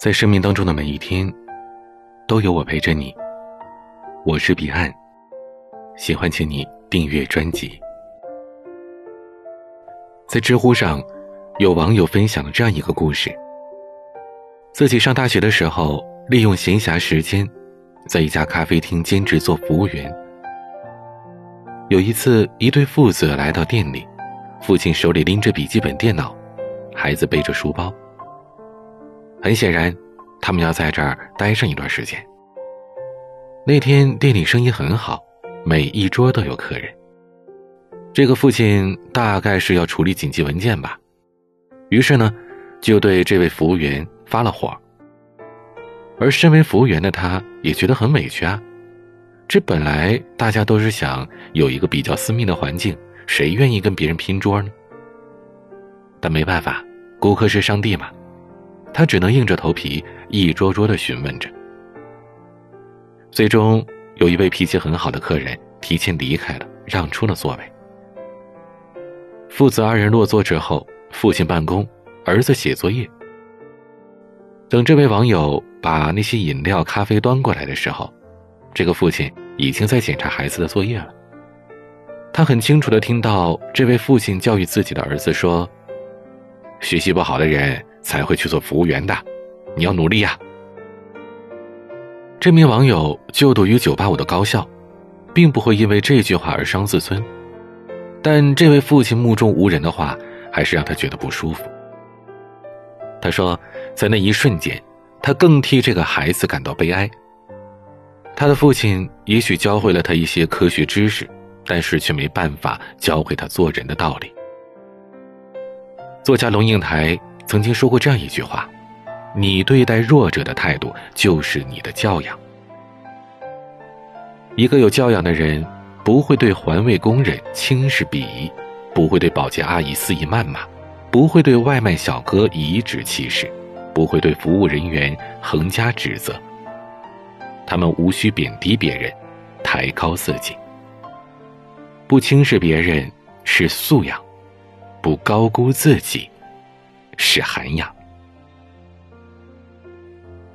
在生命当中的每一天，都有我陪着你。我是彼岸，喜欢请你订阅专辑。在知乎上，有网友分享了这样一个故事：自己上大学的时候，利用闲暇时间，在一家咖啡厅兼职做服务员。有一次，一对父子来到店里，父亲手里拎着笔记本电脑，孩子背着书包。很显然，他们要在这儿待上一段时间。那天店里生意很好，每一桌都有客人。这个父亲大概是要处理紧急文件吧，于是呢，就对这位服务员发了火。而身为服务员的他，也觉得很委屈啊。这本来大家都是想有一个比较私密的环境，谁愿意跟别人拼桌呢？但没办法，顾客是上帝嘛。他只能硬着头皮一桌桌的询问着。最终，有一位脾气很好的客人提前离开了，让出了座位。父子二人落座之后，父亲办公，儿子写作业。等这位网友把那些饮料、咖啡端过来的时候，这个父亲已经在检查孩子的作业了。他很清楚的听到这位父亲教育自己的儿子说：“学习不好的人。”才会去做服务员的，你要努力呀。这名网友就读于九八五的高校，并不会因为这句话而伤自尊，但这位父亲目中无人的话，还是让他觉得不舒服。他说，在那一瞬间，他更替这个孩子感到悲哀。他的父亲也许教会了他一些科学知识，但是却没办法教会他做人的道理。作家龙应台。曾经说过这样一句话：“你对待弱者的态度，就是你的教养。一个有教养的人，不会对环卫工人轻视鄙夷，不会对保洁阿姨肆意谩骂，不会对外卖小哥颐指气使，不会对服务人员横加指责。他们无需贬低别人，抬高自己。不轻视别人是素养，不高估自己。”是涵养。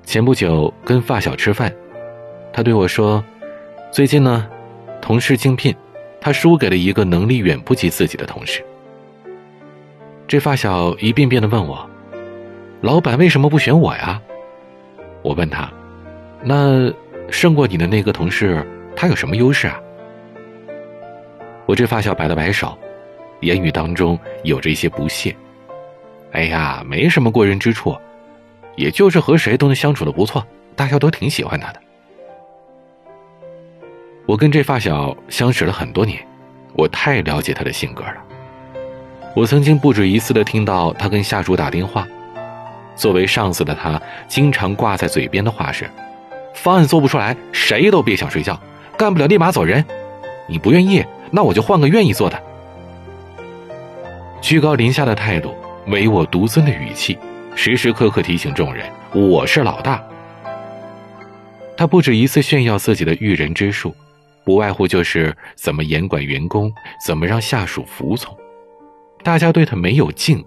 前不久跟发小吃饭，他对我说：“最近呢，同事竞聘，他输给了一个能力远不及自己的同事。”这发小一遍遍的问我：“老板为什么不选我呀？”我问他：“那胜过你的那个同事，他有什么优势啊？”我这发小摆了摆手，言语当中有着一些不屑。哎呀，没什么过人之处，也就是和谁都能相处的不错，大家都挺喜欢他的。我跟这发小相识了很多年，我太了解他的性格了。我曾经不止一次的听到他跟下属打电话，作为上司的他，经常挂在嘴边的话是：“方案做不出来，谁都别想睡觉，干不了立马走人。你不愿意，那我就换个愿意做的。”居高临下的态度。唯我独尊的语气，时时刻刻提醒众人：“我是老大。”他不止一次炫耀自己的驭人之术，不外乎就是怎么严管员工，怎么让下属服从。大家对他没有敬，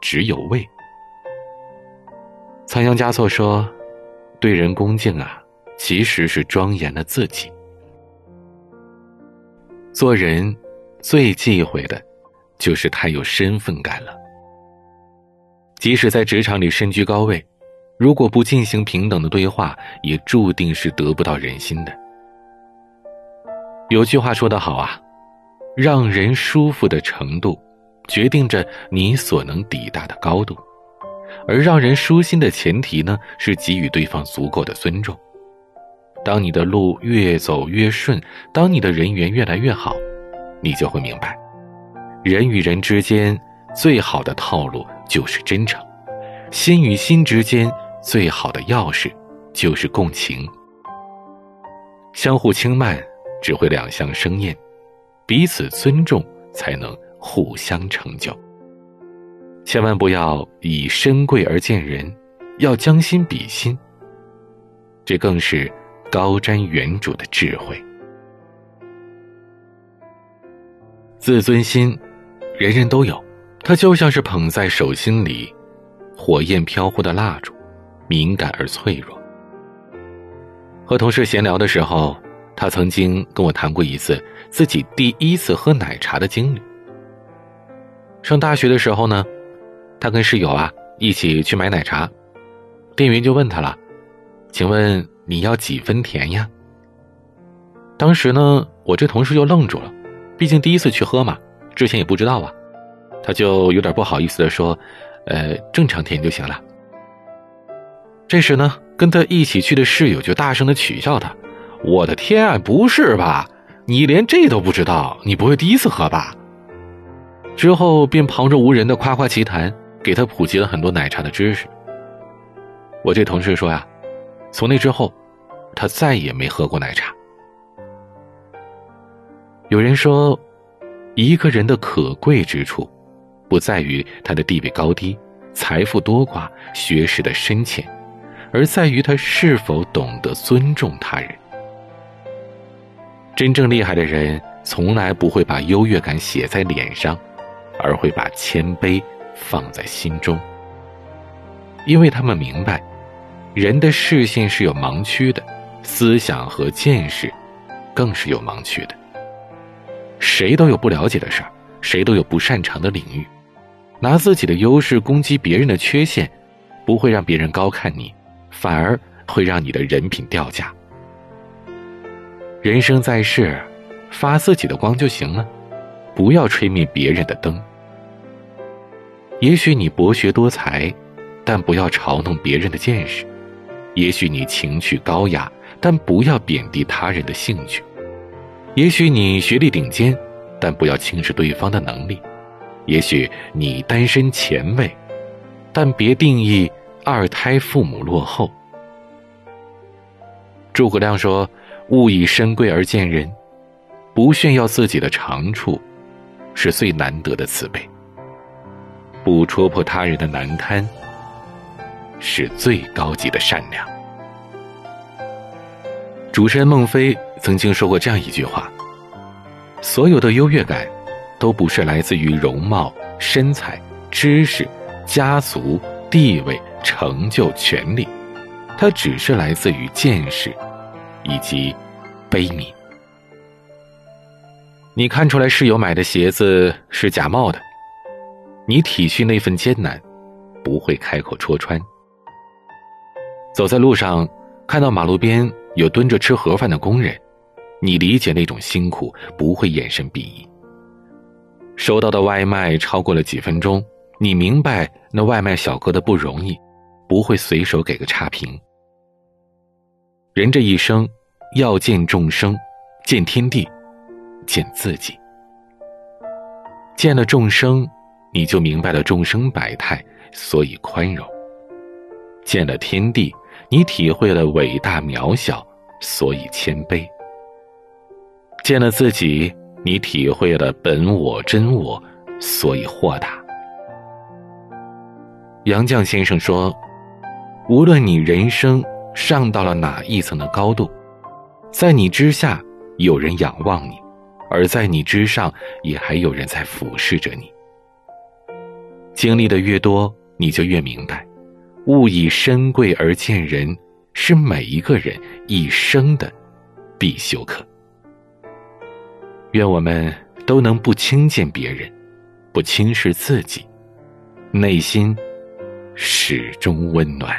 只有畏。仓央嘉措说：“对人恭敬啊，其实是庄严了自己。做人最忌讳的，就是太有身份感了。”即使在职场里身居高位，如果不进行平等的对话，也注定是得不到人心的。有句话说得好啊，让人舒服的程度，决定着你所能抵达的高度；而让人舒心的前提呢，是给予对方足够的尊重。当你的路越走越顺，当你的人缘越来越好，你就会明白，人与人之间最好的套路。就是真诚，心与心之间最好的钥匙就是共情。相互轻慢只会两相生厌，彼此尊重才能互相成就。千万不要以身贵而见人，要将心比心。这更是高瞻远瞩的智慧。自尊心，人人都有。它就像是捧在手心里，火焰飘忽的蜡烛，敏感而脆弱。和同事闲聊的时候，他曾经跟我谈过一次自己第一次喝奶茶的经历。上大学的时候呢，他跟室友啊一起去买奶茶，店员就问他了：“请问你要几分甜呀？”当时呢，我这同事就愣住了，毕竟第一次去喝嘛，之前也不知道啊，他就有点不好意思的说：“呃，正常填就行了。”这时呢。跟他一起去的室友就大声的取笑他：“我的天啊，不是吧？你连这都不知道？你不会第一次喝吧？”之后便旁若无人的夸夸其谈，给他普及了很多奶茶的知识。我这同事说呀，从那之后，他再也没喝过奶茶。有人说，一个人的可贵之处，不在于他的地位高低、财富多寡、学识的深浅。而在于他是否懂得尊重他人。真正厉害的人，从来不会把优越感写在脸上，而会把谦卑放在心中。因为他们明白，人的视线是有盲区的，思想和见识更是有盲区的。谁都有不了解的事儿，谁都有不擅长的领域，拿自己的优势攻击别人的缺陷，不会让别人高看你。反而会让你的人品掉价。人生在世，发自己的光就行了，不要吹灭别人的灯。也许你博学多才，但不要嘲弄别人的见识；也许你情趣高雅，但不要贬低他人的兴趣；也许你学历顶尖，但不要轻视对方的能力；也许你单身前卫，但别定义。二胎父母落后。诸葛亮说：“物以身贵而贱人，不炫耀自己的长处，是最难得的慈悲；不戳破他人的难堪，是最高级的善良。”主持人孟非曾经说过这样一句话：“所有的优越感，都不是来自于容貌、身材、知识、家族、地位。”成就、权力，它只是来自于见识，以及悲悯。你看出来室友买的鞋子是假冒的，你体恤那份艰难，不会开口戳穿。走在路上，看到马路边有蹲着吃盒饭的工人，你理解那种辛苦，不会眼神鄙夷。收到的外卖超过了几分钟，你明白那外卖小哥的不容易。不会随手给个差评。人这一生，要见众生，见天地，见自己。见了众生，你就明白了众生百态，所以宽容；见了天地，你体会了伟大渺小，所以谦卑；见了自己，你体会了本我真我，所以豁达。杨绛先生说。无论你人生上到了哪一层的高度，在你之下有人仰望你，而在你之上也还有人在俯视着你。经历的越多，你就越明白，物以身贵而贱人，是每一个人一生的必修课。愿我们都能不轻贱别人，不轻视自己，内心始终温暖。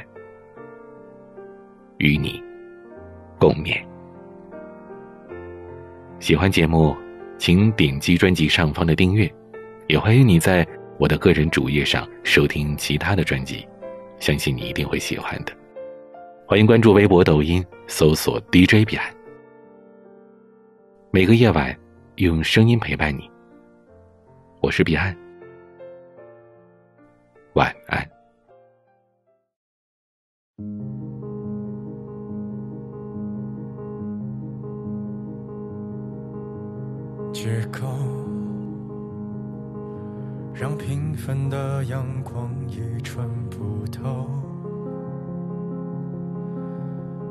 与你共勉。喜欢节目，请点击专辑上方的订阅，也欢迎你在我的个人主页上收听其他的专辑，相信你一定会喜欢的。欢迎关注微博、抖音，搜索 DJ 彼岸。每个夜晚，用声音陪伴你。我是彼岸，晚安。借口，让平凡的阳光也穿不透。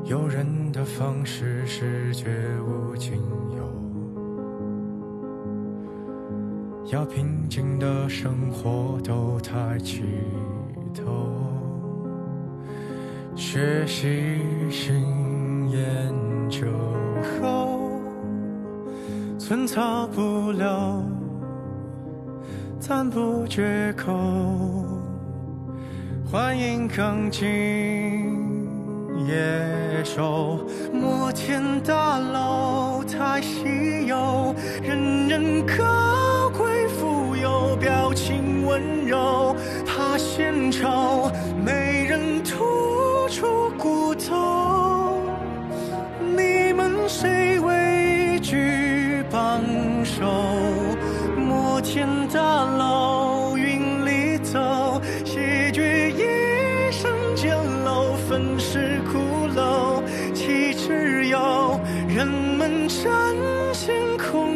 诱人的方式是绝无仅有，要平静的生活都抬起头。学习新研究后，寸草不留，赞不绝口。欢迎刚进野兽，摩天大楼太稀有，人人可，温柔，怕献丑，没人吐出骨头。你们谁畏惧帮手？摩天大楼云里走，谢绝一生简陋，粉饰骷髅，岂只有人们争先恐